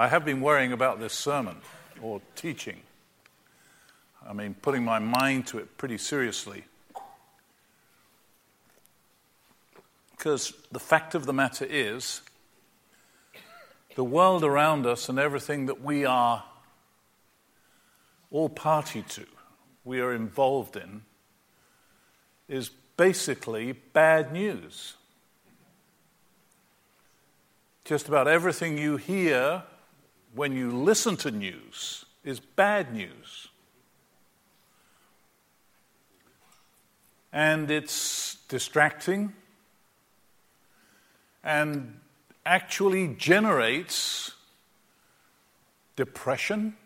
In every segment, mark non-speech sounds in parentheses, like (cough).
I have been worrying about this sermon or teaching. I mean, putting my mind to it pretty seriously. Because the fact of the matter is, the world around us and everything that we are all party to, we are involved in, is basically bad news. Just about everything you hear when you listen to news is bad news. And it's distracting and actually generates depression,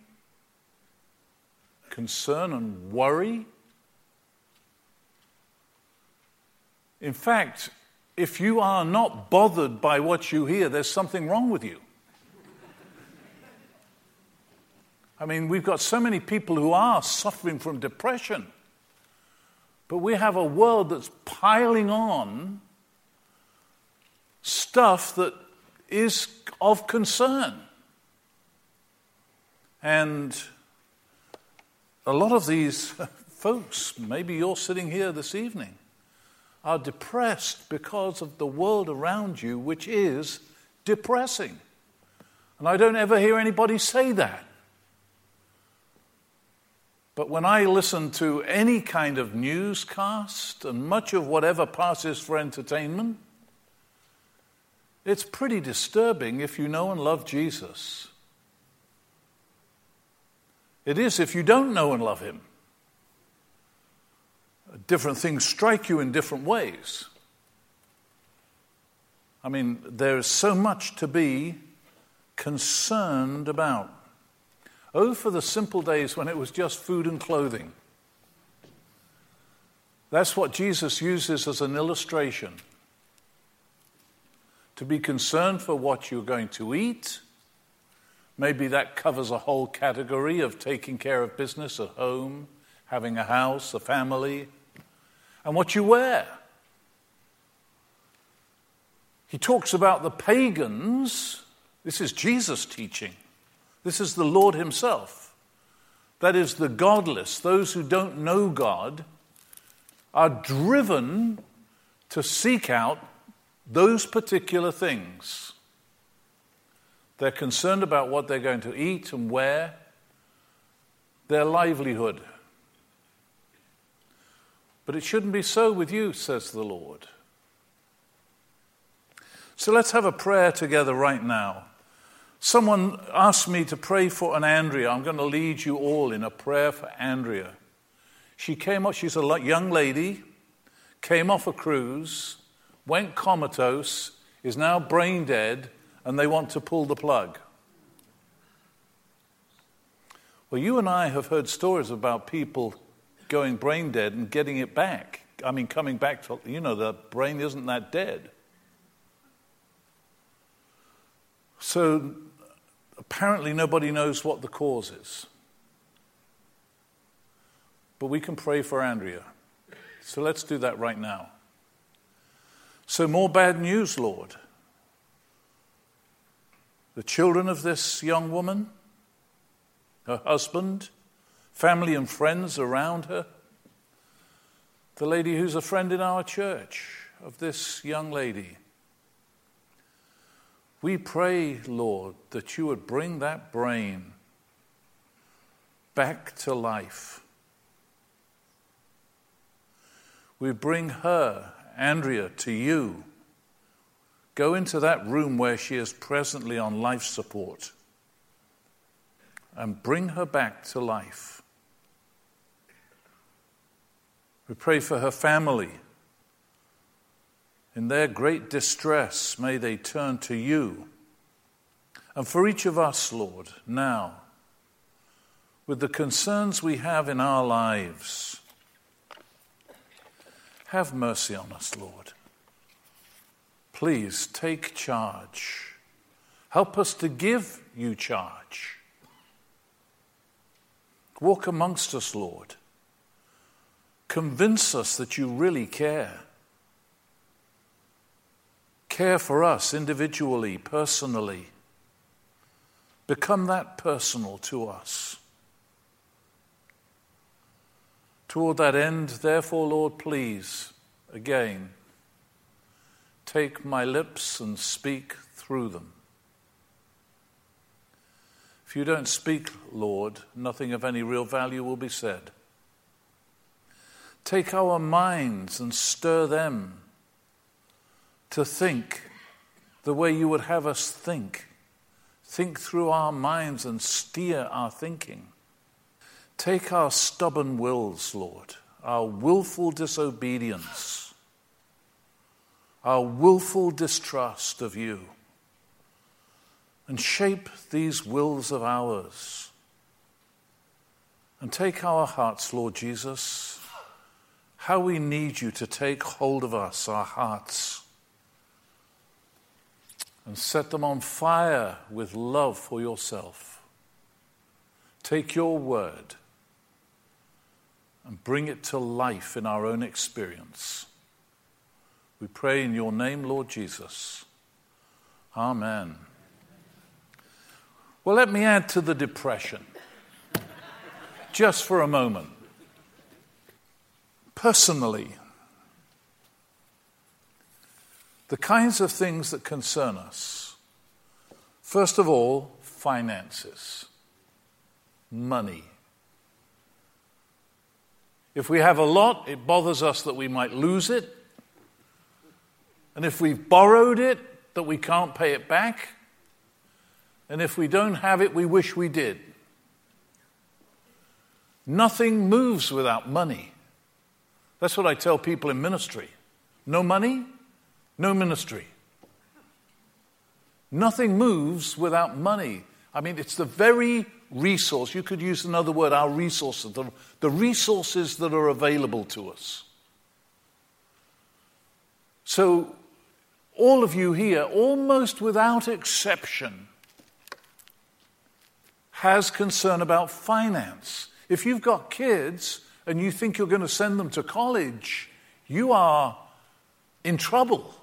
concern, and worry. In fact, if you are not bothered by what you hear, there's something wrong with you. I mean, we've got so many people who are suffering from depression, but we have a world that's piling on stuff that is of concern. And a lot of these (laughs) folks, maybe you're sitting here this evening, are depressed because of the world around you, which is depressing. And I don't ever hear anybody say that. But when I listen to any kind of newscast and much of whatever passes for entertainment, it's pretty disturbing if you know and love Jesus. It is if you don't know and love him. Different things strike you in different ways. I mean, there is so much to be concerned about. Oh, for the simple days when it was just food and clothing. That's what Jesus uses as an illustration. To be concerned for what you're going to eat. Maybe that covers a whole category of taking care of business at home, having a house, a family, and what you wear. He talks about the pagans. This is Jesus teaching this is the Lord Himself. That is, the godless, those who don't know God, are driven to seek out those particular things. They're concerned about what they're going to eat and wear, their livelihood. But it shouldn't be so with you, says the Lord. So let's have a prayer together right now. Someone asked me to pray for an Andrea. I'm going to lead you all in a prayer for Andrea. She came up, she's a young lady, came off a cruise, went comatose, is now brain dead, and they want to pull the plug. Well, you and I have heard stories about people going brain dead and getting it back. I mean, coming back to, you know, the brain isn't that dead. So Apparently, nobody knows what the cause is. But we can pray for Andrea. So let's do that right now. So, more bad news, Lord. The children of this young woman, her husband, family and friends around her, the lady who's a friend in our church of this young lady. We pray, Lord, that you would bring that brain back to life. We bring her, Andrea, to you. Go into that room where she is presently on life support and bring her back to life. We pray for her family in their great distress, may they turn to you. And for each of us, Lord, now, with the concerns we have in our lives, have mercy on us, Lord. Please take charge. Help us to give you charge. Walk amongst us, Lord. Convince us that you really care care for us individually, personally. become that personal to us. Toward that end, therefore, Lord, please, again, take my lips and speak through them. If you don't speak, Lord, nothing of any real value will be said. Take our minds and stir them to think the way you would have us think. Think through our minds and steer our thinking. Take our stubborn wills, Lord, our willful disobedience, our willful distrust of you and shape these wills of ours. And take our hearts, Lord Jesus, how we need you to take hold of us, our hearts, and set them on fire with love for yourself. Take your word and bring it to life in our own experience. We pray in your name, Lord Jesus. Amen. Well, let me add to the depression just for a moment. Personally, the kinds of things that concern us. First of all, finances, money. If we have a lot, it bothers us that we might lose it. And if we've borrowed it, that we can't pay it back. And if we don't have it, we wish we did. Nothing moves without money. That's what I tell people in ministry. No money, no ministry. Nothing moves without money. I mean, it's the very resource. You could use another word, our resources, the, the resources that are available to us. So, all of you here, almost without exception, has concern about finance. If you've got kids and you think you're going to send them to college, you are in trouble.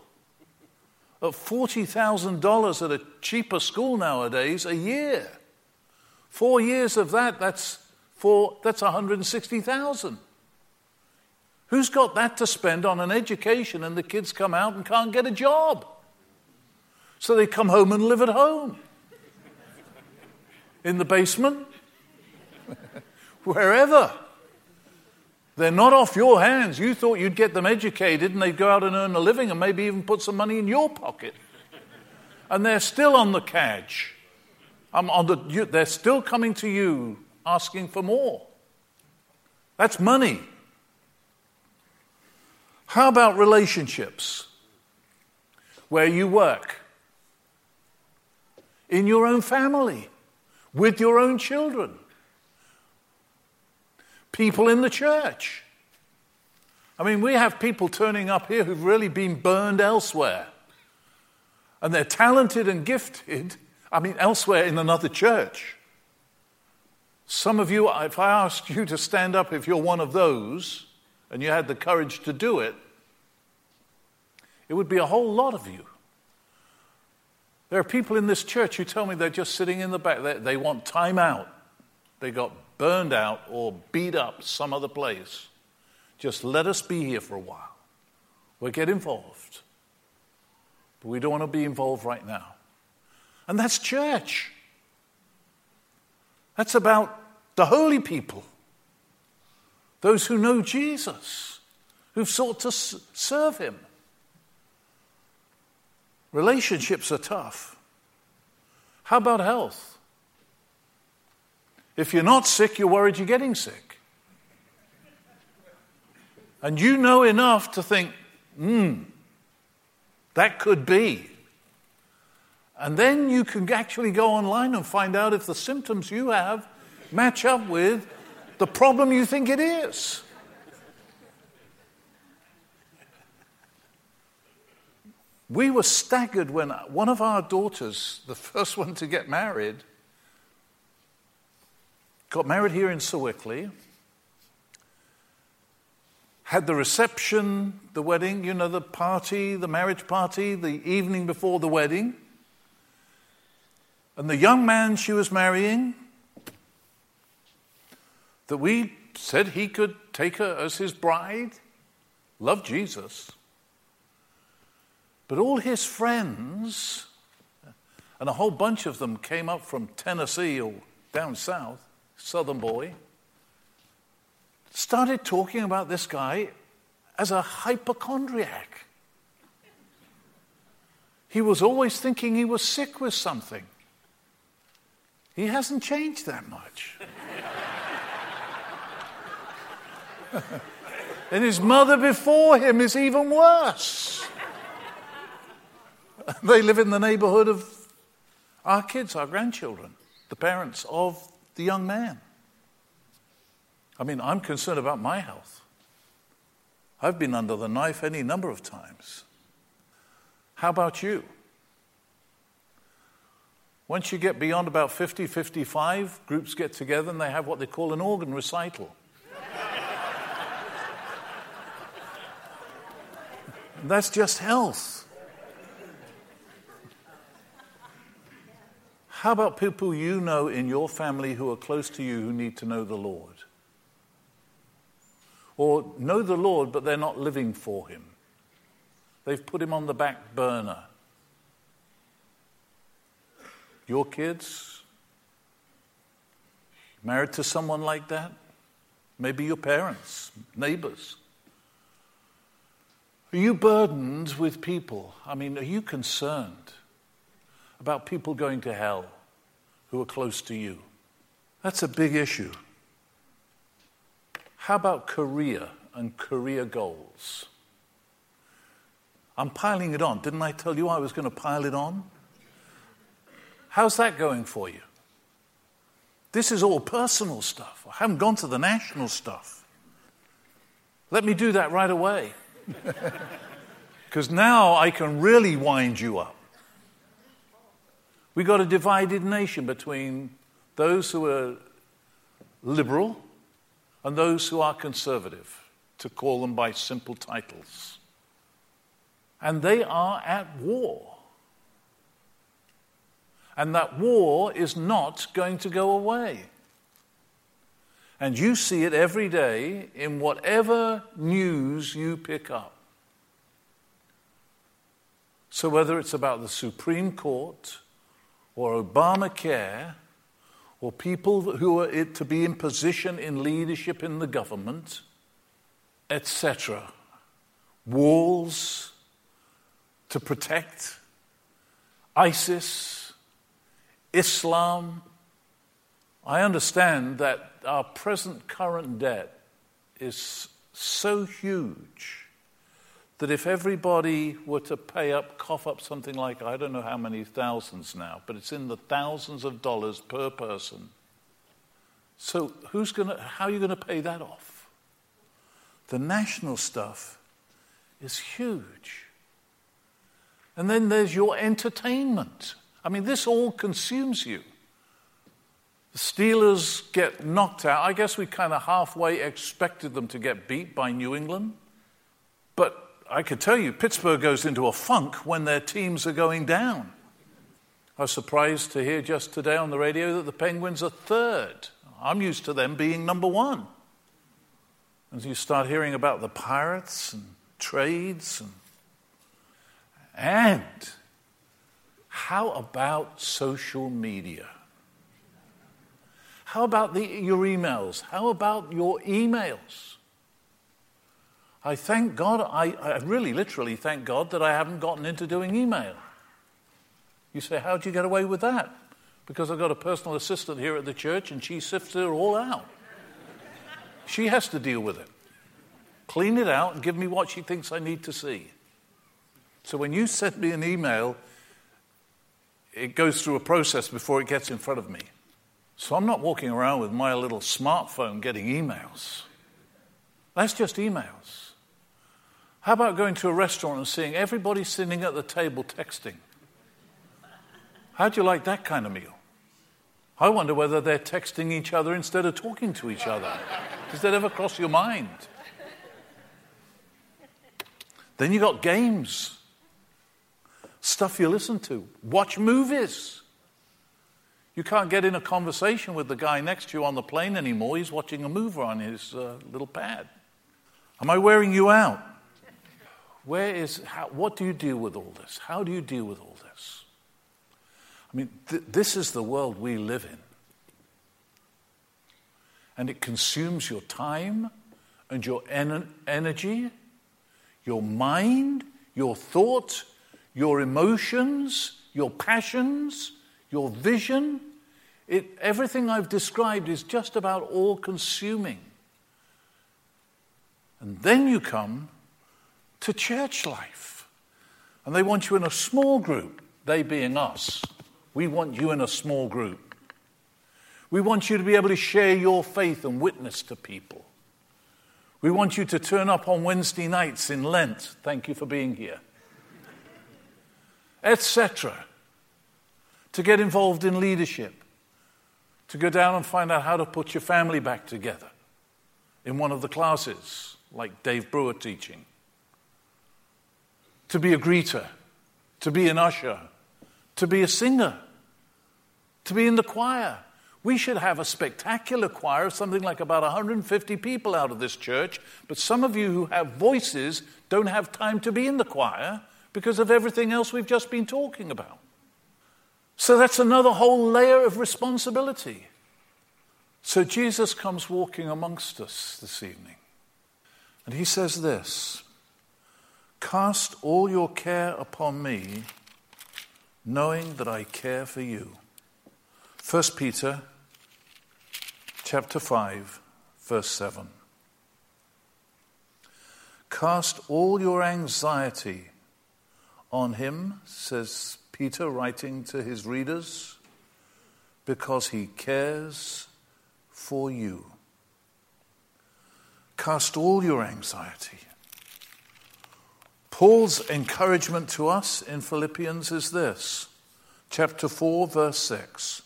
At $40,000 at a cheaper school nowadays a year. Four years of that, that's, four, that's 160,000. Who's got that to spend on an education and the kids come out and can't get a job? So they come home and live at home in the basement, (laughs) wherever. They're not off your hands. You thought you'd get them educated and they'd go out and earn a living and maybe even put some money in your pocket. And they're still on the cadge. I'm on the, you, they're still coming to you asking for more. That's money. How about relationships? Where you work, in your own family, with your own children, people in the church. I mean, we have people turning up here who've really been burned elsewhere. And they're talented and gifted, I mean, elsewhere in another church. Some of you, if I asked you to stand up if you're one of those and you had the courage to do it, it would be a whole lot of you. There are people in this church who tell me they're just sitting in the back. They, they want time out. They got burned out or beat up some other place. Just let us be here for a while. We'll get involved. But we don't want to be involved right now. And that's church. That's about the holy people, those who know Jesus, who've sought to serve him. Relationships are tough. How about health? If you're not sick, you're worried you're getting sick. And you know enough to think, hmm, that could be. And then you can actually go online and find out if the symptoms you have match up with the problem you think it is. We were staggered when one of our daughters, the first one to get married, got married here in Sewickley, had the reception, the wedding, you know, the party, the marriage party, the evening before the wedding. And the young man she was marrying, that we said he could take her as his bride, loved Jesus. But all his friends, and a whole bunch of them came up from Tennessee or down south, southern boy, started talking about this guy as a hypochondriac. He was always thinking he was sick with something. He hasn't changed that much. (laughs) and his mother before him is even worse. they live in the neighborhood of our kids, our grandchildren, the parents of the young man. I mean, I'm concerned about my health. I've been under the knife any number of times. How about you? Once you get beyond about 50, 55, groups get together and they have what they call an organ recital. (laughs) That's just health. How about people you know in your family who are close to you who need to know the Lord? Or know the Lord, but they're not living for Him. They've put Him on the back burner. Your kids? Married to someone like that? Maybe your parents, neighbors. Are you burdened with people? I mean, are you concerned? About people going to hell who are close to you. That's a big issue. How about career and career goals? I'm piling it on. Didn't I tell you I was going to pile it on? How's that going for you? This is all personal stuff. I haven't gone to the national stuff. Let me do that right away. (laughs) Because now I can really wind you up. We got a divided nation between those who are liberal and those who are conservative, to call them by simple titles. And they are at war. And that war is not going to go away. And you see it every day in whatever news you pick up. So, whether it's about the Supreme Court, or Obamacare or people who are to be in position in leadership in the government, etc. Walls to protect, ISIS, Islam. I understand that our present current debt is so huge that if everybody were to pay up, cough up something like, I don't know how many thousands now, but it's in the thousands of dollars per person. So who's to, how are you going to pay that off? The national stuff is huge. And then there's your entertainment. I mean, this all consumes you. The Steelers get knocked out. I guess we kind of halfway expected them to get beat by New England. But I could tell you, Pittsburgh goes into a funk when their teams are going down. I was surprised to hear just today on the radio that the Penguins are third. I'm used to them being number one. As you start hearing about the pirates and trades and, and how about social media? How about the, your emails? How about your emails? I thank God, I, I really literally thank God that I haven't gotten into doing email. You say, How'd you get away with that? Because I've got a personal assistant here at the church and she sifts it all out. She has to deal with it, clean it out, and give me what she thinks I need to see. So when you send me an email, it goes through a process before it gets in front of me. So I'm not walking around with my little smartphone getting emails. That's just emails. How about going to a restaurant and seeing everybody sitting at the table texting? How'd you like that kind of meal? I wonder whether they're texting each other instead of talking to each other. Does that ever cross your mind? Then you got games, stuff you listen to, watch movies. You can't get in a conversation with the guy next to you on the plane anymore. He's watching a movie on his uh, little pad. Am I wearing you out? Where is, how, what do you deal with all this? How do you deal with all this? I mean, th- this is the world we live in. And it consumes your time and your en- energy, your mind, your thought, your emotions, your passions, your vision. It, everything I've described is just about all consuming. And then you come to church life. And they want you in a small group, they being us. We want you in a small group. We want you to be able to share your faith and witness to people. We want you to turn up on Wednesday nights in Lent. Thank you for being here. Etc. To get involved in leadership. To go down and find out how to put your family back together in one of the classes, like Dave Brewer teaching to be a greeter, to be an usher, to be a singer, to be in the choir. We should have a spectacular choir, of something like about 150 people out of this church, but some of you who have voices don't have time to be in the choir because of everything else we've just been talking about. So that's another whole layer of responsibility. So Jesus comes walking amongst us this evening, and he says this Cast all your care upon me, knowing that I care for you. 1 Peter chapter 5 verse 7. Cast all your anxiety on him, says Peter, writing to his readers, because he cares for you. Cast all your anxiety. Paul's encouragement to us in Philippians is this chapter 4, verse 6.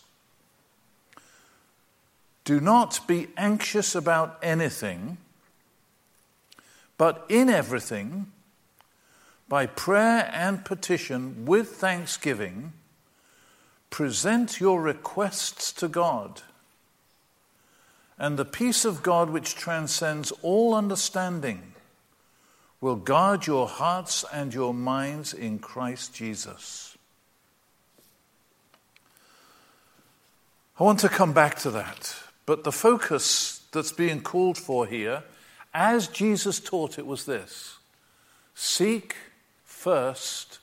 Do not be anxious about anything, but in everything, by prayer and petition with thanksgiving, present your requests to God. And the peace of God, which transcends all understanding, will guard your hearts and your minds in Christ Jesus. I want to come back to that, but the focus that's being called for here, as Jesus taught it, was this Seek first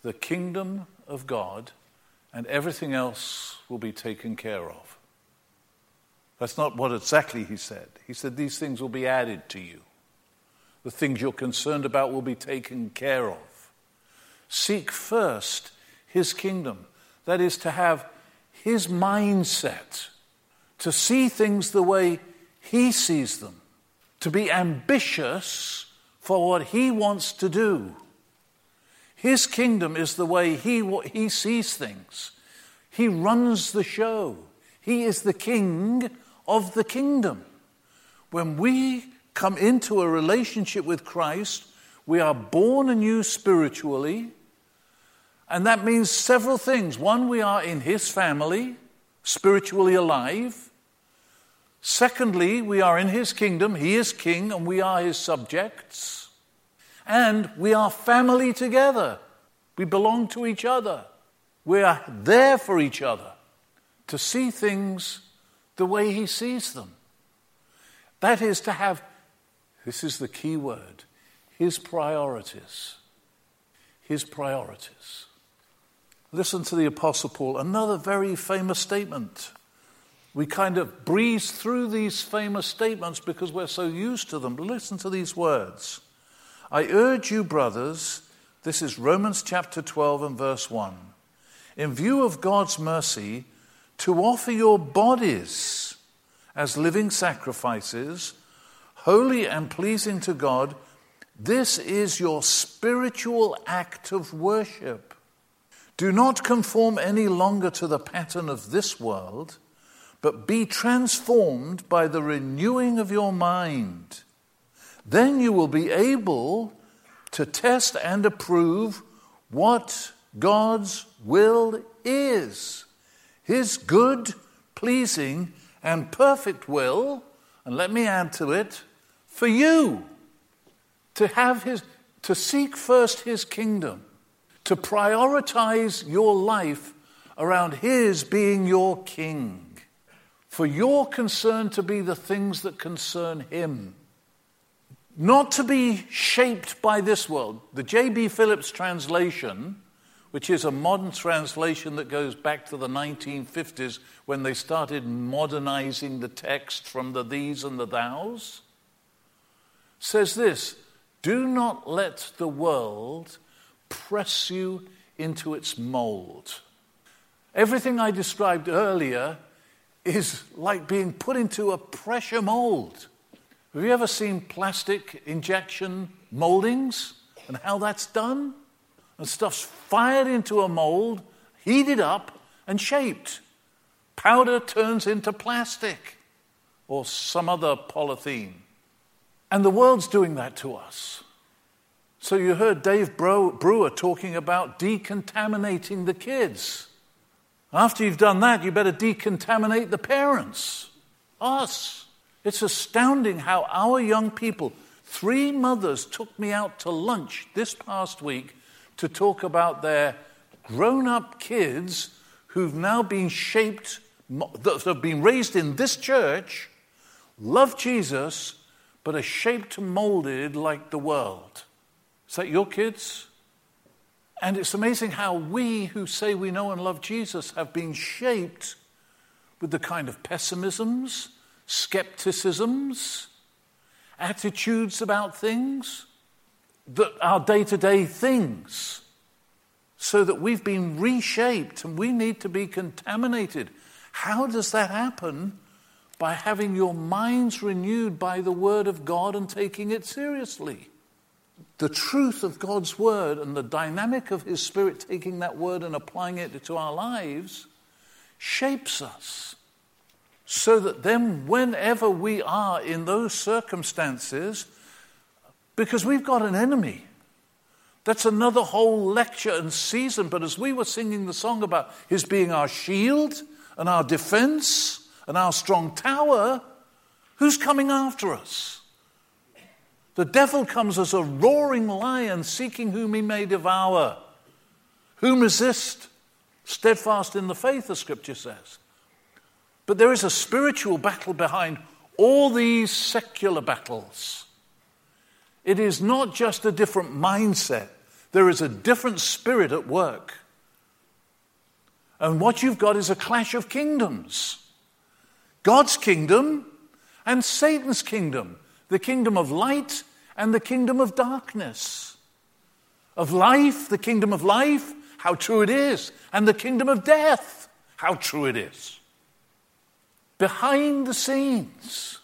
the kingdom of God, and everything else will be taken care of. That's not what exactly he said. He said, These things will be added to you. The things you're concerned about will be taken care of. Seek first his kingdom. That is to have his mindset, to see things the way he sees them, to be ambitious for what he wants to do. His kingdom is the way he, he sees things. He runs the show. He is the king of the kingdom. When we come into a relationship with Christ, we are born anew spiritually. And that means several things. One, we are in His family, spiritually alive. Secondly, we are in His kingdom. He is king and we are His subjects. And we are family together. We belong to each other. We are there for each other to see things the way He sees them. That is to have this is the key word his priorities. His priorities. Listen to the Apostle Paul, another very famous statement. We kind of breeze through these famous statements because we're so used to them. Listen to these words. I urge you, brothers, this is Romans chapter 12 and verse 1, in view of God's mercy, to offer your bodies as living sacrifices holy and pleasing to God, this is your spiritual act of worship. Do not conform any longer to the pattern of this world, but be transformed by the renewing of your mind. Then you will be able to test and approve what God's will is His good, pleasing, and perfect will, and let me add to it, for you to have his to seek first his kingdom, to prioritize your life around his being your king, for your concern to be the things that concern him. Not to be shaped by this world. The J.B. Phillips translation which is a modern translation that goes back to the 1950s when they started modernizing the text from the these and the thous, says this Do not let the world press you into its mold. Everything I described earlier is like being put into a pressure mold. Have you ever seen plastic injection moldings and how that's done? and stuff's fired into a mold, heated up, and shaped. Powder turns into plastic or some other polythene. And the world's doing that to us. So you heard Dave Brewer talking about decontaminating the kids. After you've done that, you better decontaminate the parents, us. It's astounding how our young people, three mothers took me out to lunch this past week to talk about their grown up kids who've now been shaped, that have been raised in this church, love Jesus, but are shaped and molded like the world. Is that your kids? And it's amazing how we who say we know and love Jesus have been shaped with the kind of pessimisms, skepticisms, attitudes about things that our day to day things so that we've been reshaped and we need to be contaminated. How does that happen? By having your minds renewed by the Word of God and taking it seriously. The truth of God's Word and the dynamic of His Spirit taking that Word and applying it to our lives shapes us. So that then, whenever we are in those circumstances, because we've got an enemy. That's another whole lecture and season. But as we were singing the song about his being our shield and our defense and our strong tower, who's coming after us? The devil comes as a roaring lion seeking whom he may devour. Whom resist? Steadfast in the faith, the scripture says. But there is a spiritual battle behind all these secular battles. It is not just a different mindset, there is a different spirit at work. And what you've got is a clash of kingdoms God's kingdom and Satan's kingdom, the kingdom of light and the kingdom of darkness. Of life, the kingdom of life, how true it is, and the kingdom of death, how true it is. Behind the scenes,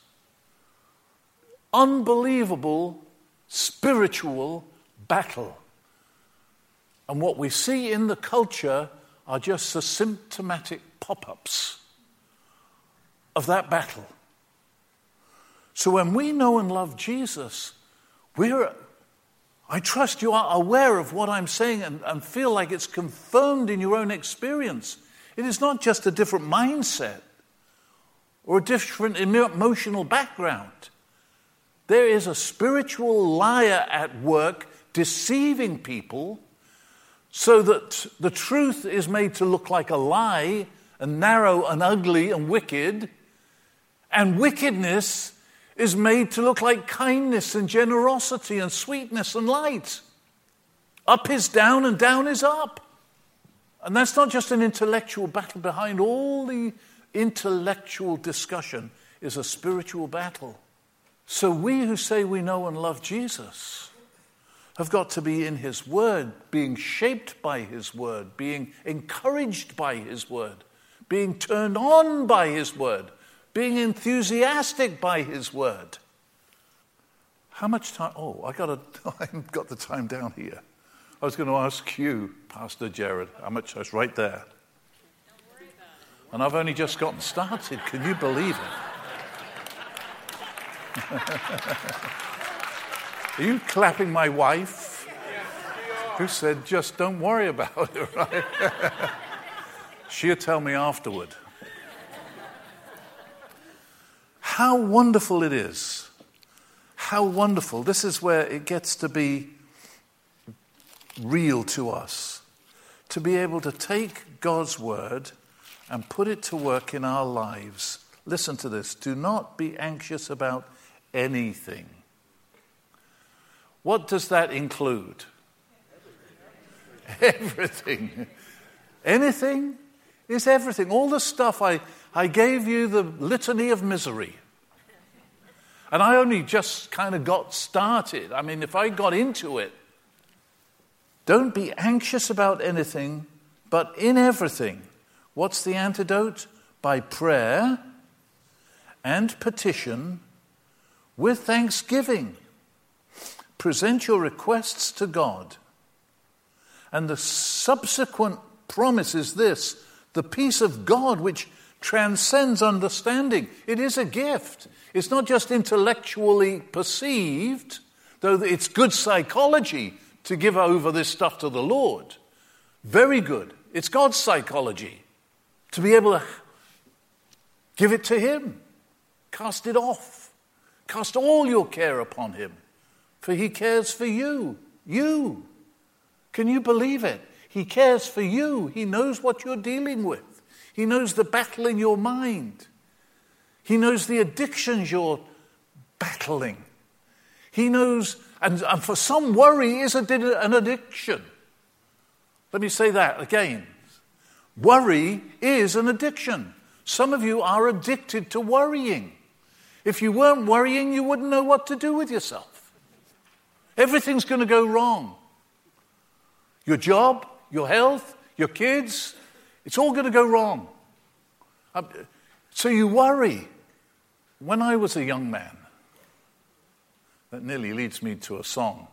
unbelievable spiritual battle. And what we see in the culture are just the symptomatic pop ups of that battle. So when we know and love Jesus, we're, I trust you are aware of what I'm saying and, and feel like it's confirmed in your own experience. It is not just a different mindset or a different emotional background. There is a spiritual liar at work deceiving people so that the truth is made to look like a lie and narrow and ugly and wicked, and wickedness is made to look like kindness and generosity and sweetness and light. Up is down and down is up. And that's not just an intellectual battle. Behind all the intellectual discussion is a spiritual battle. So we who say we know and love Jesus have got to be in His Word, being shaped by His Word, being encouraged by His Word, being turned on by His Word, being enthusiastic by His Word. How much time? Oh, I got, a. I've got the time down here. I was going to ask you, Pastor Jared, how much is right there. And I've only just gotten started. Can you believe it? (laughs) Are you clapping my wife? Who said, just don't worry about it, (laughs) right? She'll tell me afterward. How wonderful it is. How wonderful. This is where it gets to be real to us. To be able to take God's word and put it to work in our lives. Listen to this. Do not be anxious about anything. What does that include? (laughs) Everything. Anything is everything. All the stuff I, I gave you, the litany of misery. And I only just kind of got started. I mean, if I got into it, don't be anxious about anything, but in everything. What's the antidote? By prayer and petition with thanksgiving. Present your requests to God. And the subsequent promise is this the peace of God, which transcends understanding. It is a gift. It's not just intellectually perceived, though it's good psychology to give over this stuff to the Lord. Very good. It's God's psychology to be able to give it to Him, cast it off, cast all your care upon Him, for He cares for you. You. Can you believe it? He cares for you. He knows what you're dealing with. He knows the battle in your mind. He knows the addictions you're battling. He knows, and, and for some, worry is an addiction. Let me say that again. Worry is an addiction. Some of you are addicted to worrying. If you weren't worrying, you wouldn't know what to do with yourself. Everything's going to go wrong. Your job, your health, your kids, it's all going to go wrong. Um, so you worry. When I was a young man, that nearly leads me to a song.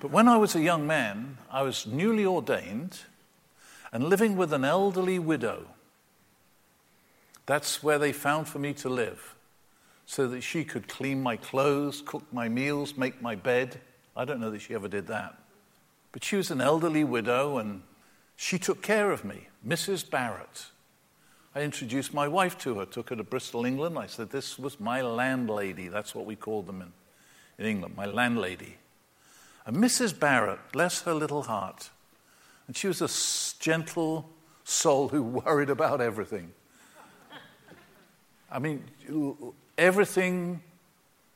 But when I was a young man, I was newly ordained and living with an elderly widow. That's where they found for me to live, so that she could clean my clothes, cook my meals, make my bed. I don't know that she ever did that. But she was an elderly widow, and she took care of me, Mrs. Barrett. I introduced my wife to her, took her to Bristol, England. I said, This was my landlady. That's what we called them in, in England, my landlady. And Mrs. Barrett, bless her little heart, and she was a gentle soul who (laughs) worried about everything. I mean, everything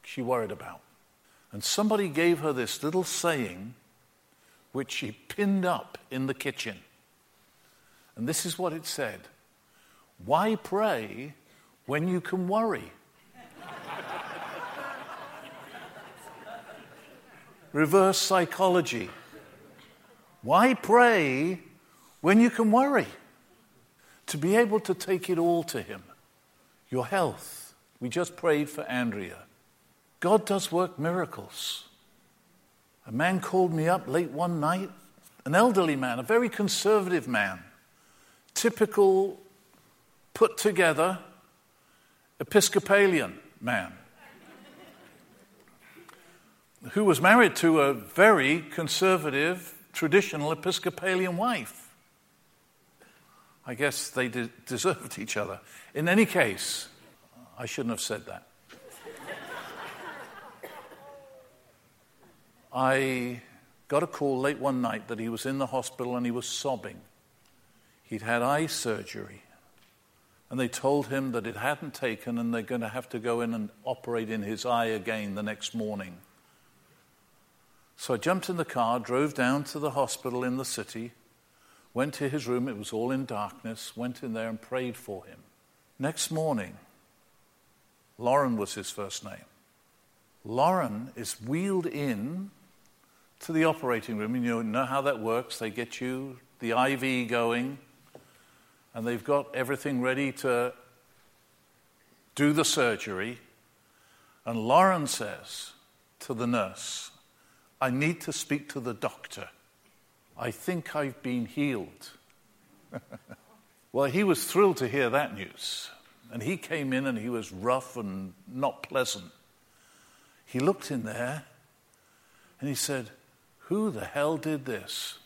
she worried about. And somebody gave her this little saying, which she pinned up in the kitchen. And this is what it said Why pray when you can worry? Reverse psychology. Why pray when you can worry? To be able to take it all to Him. Your health. We just prayed for Andrea. God does work miracles. A man called me up late one night, an elderly man, a very conservative man, typical, put together Episcopalian man, who was married to a very conservative traditional Episcopalian wife. I guess they de- deserved each other. In any case, I shouldn't have said that. I got a call late one night that he was in the hospital and he was sobbing. He'd had eye surgery. And they told him that it hadn't taken and they're going to have to go in and operate in his eye again the next morning. So I jumped in the car, drove down to the hospital in the city, went to his room. It was all in darkness, went in there and prayed for him. Next morning, Lauren was his first name. Lauren is wheeled in to the operating room. And you know how that works. They get you the IV going, and they've got everything ready to do the surgery. And Lauren says to the nurse, I need to speak to the doctor. I think I've been healed. (laughs) well, he was thrilled to hear that news. And he came in and he was rough and not pleasant. He looked in there and he said, Who the hell did this?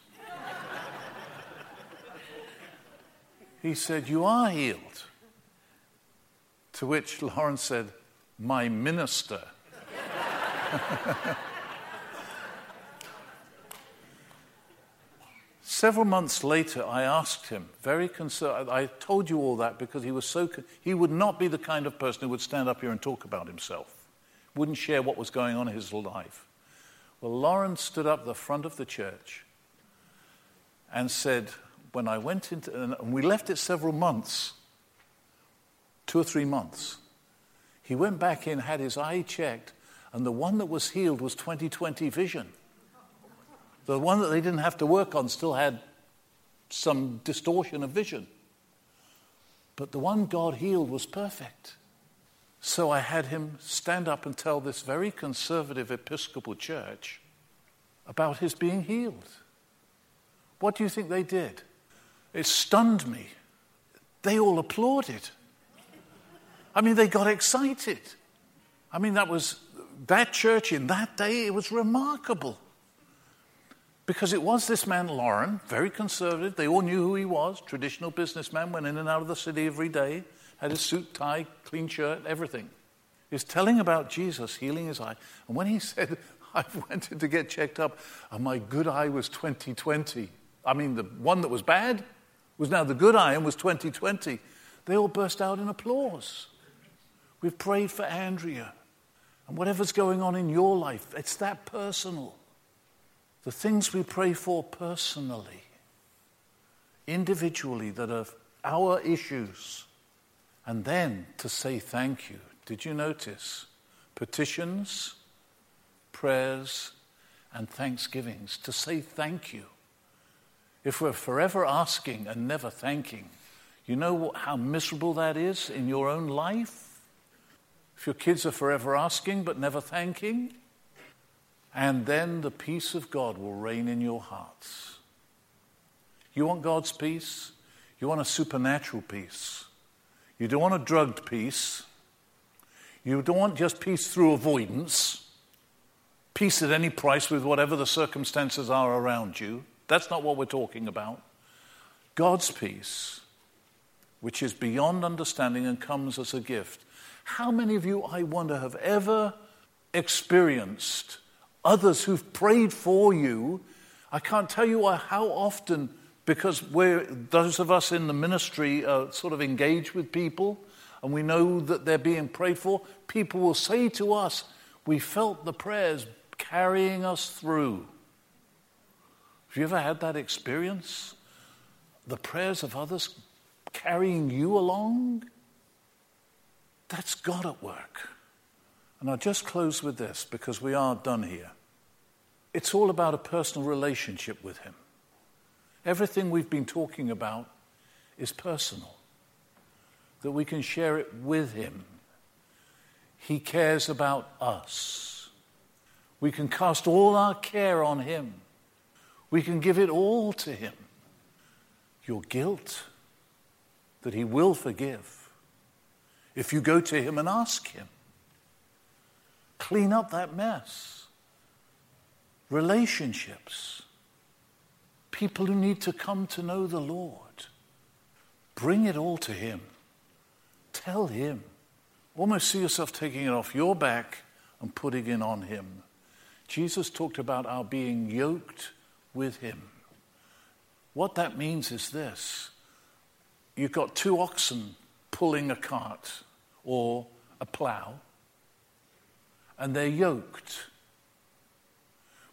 He said, You are healed. To which Lawrence said, My minister. (laughs) Several months later, I asked him, very concerned. I told you all that because he was so. He would not be the kind of person who would stand up here and talk about himself, wouldn't share what was going on in his life. Well, Lawrence stood up the front of the church and said, When I went into. And we left it several months, two or three months. He went back in, had his eye checked, and the one that was healed was 2020 vision. The one that they didn't have to work on still had some distortion of vision. But the one God healed was perfect. So I had him stand up and tell this very conservative Episcopal church about his being healed. What do you think they did? It stunned me. They all applauded. I mean, they got excited. I mean, that was that church in that day, it was remarkable. Because it was this man, Lauren, very conservative. They all knew who he was, traditional businessman, went in and out of the city every day, had his suit, tie, clean shirt, everything. He's telling about Jesus healing his eye. And when he (laughs) said, I went in to get checked up, and my good eye was 2020. I mean, the one that was bad was now the good iron was 2020. They all burst out in applause. We've prayed for Andrea. And whatever's going on in your life, it's that personal the things we pray for personally, individually, that are our issues, and then to say thank you. Did you notice? Petitions, prayers, and thanksgivings to say thank you. If we're forever asking and never thanking, you know how miserable that is in your own life? If your kids are forever asking but never thanking, and then the peace of God will reign in your hearts. You want God's peace? You want a supernatural peace. You don't want a drugged peace. You don't want just peace through avoidance, peace at any price with whatever the circumstances are around you. That's not what we're talking about. God's peace, which is beyond understanding and comes as a gift. How many of you, I wonder, have ever experienced others who've prayed for you. I can't tell you how often, because we're, those of us in the ministry are sort of engaged with people and we know that they're being prayed for, people will say to us, We felt the prayers carrying us through. Have you ever had that experience? The prayers of others carrying you along? That's God at work. And I'll just close with this because we are done here. It's all about a personal relationship with Him. Everything we've been talking about is personal, that we can share it with Him. He cares about us. We can cast all our care on Him. We can give it all to Him. Your guilt, that He will forgive. If you go to Him and ask Him, clean up that mess relationships, people who need to come to know the Lord. Bring it all to Him. Tell Him. Almost see yourself taking it off your back and putting it on Him. Jesus talked about our being yoked with Him. What that means is this you've got two oxen pulling a cart or a plow, and they're yoked.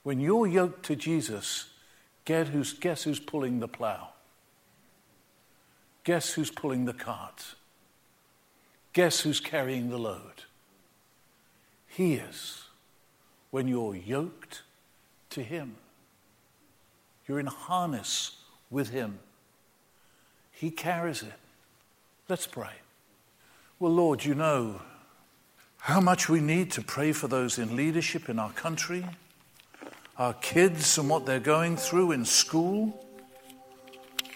When you're yoked to Jesus, guess who's, guess who's pulling the plow? Guess who's pulling the cart? Guess who's carrying the load? He is when you're yoked to Him. You're in harness with Him. He carries it. Let's pray. Well, Lord, you know how much we need to pray for those in leadership in our country our kids and what they're going through in school,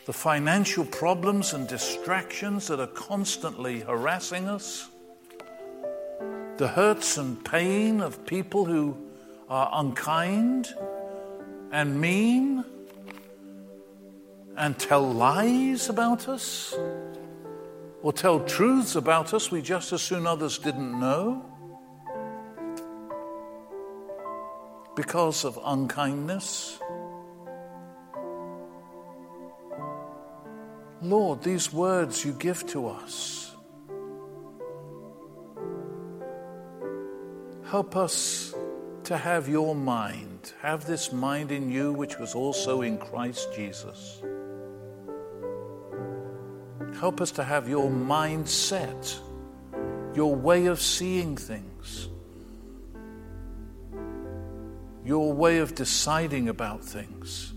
the financial problems and distractions that are constantly harassing us, the hurts and pain of people who are unkind and mean and tell lies about us or tell truths about us we just as soon others didn't know because of unkindness. Lord, these words you give to us, help us to have your mind, have this mind in you which was also in Christ Jesus. Help us to have your mindset, your way of seeing things, your way of deciding about things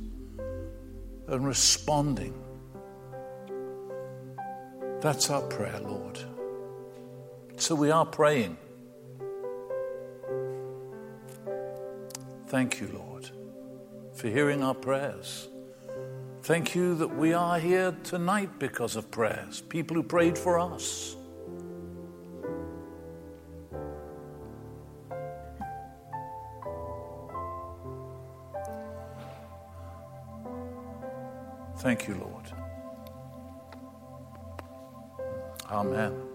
and responding. That's our prayer, Lord. So we are praying. Thank you, Lord, for hearing our prayers. Thank you that we are here tonight because of prayers, people who prayed for us. Thank you, Lord. Amen.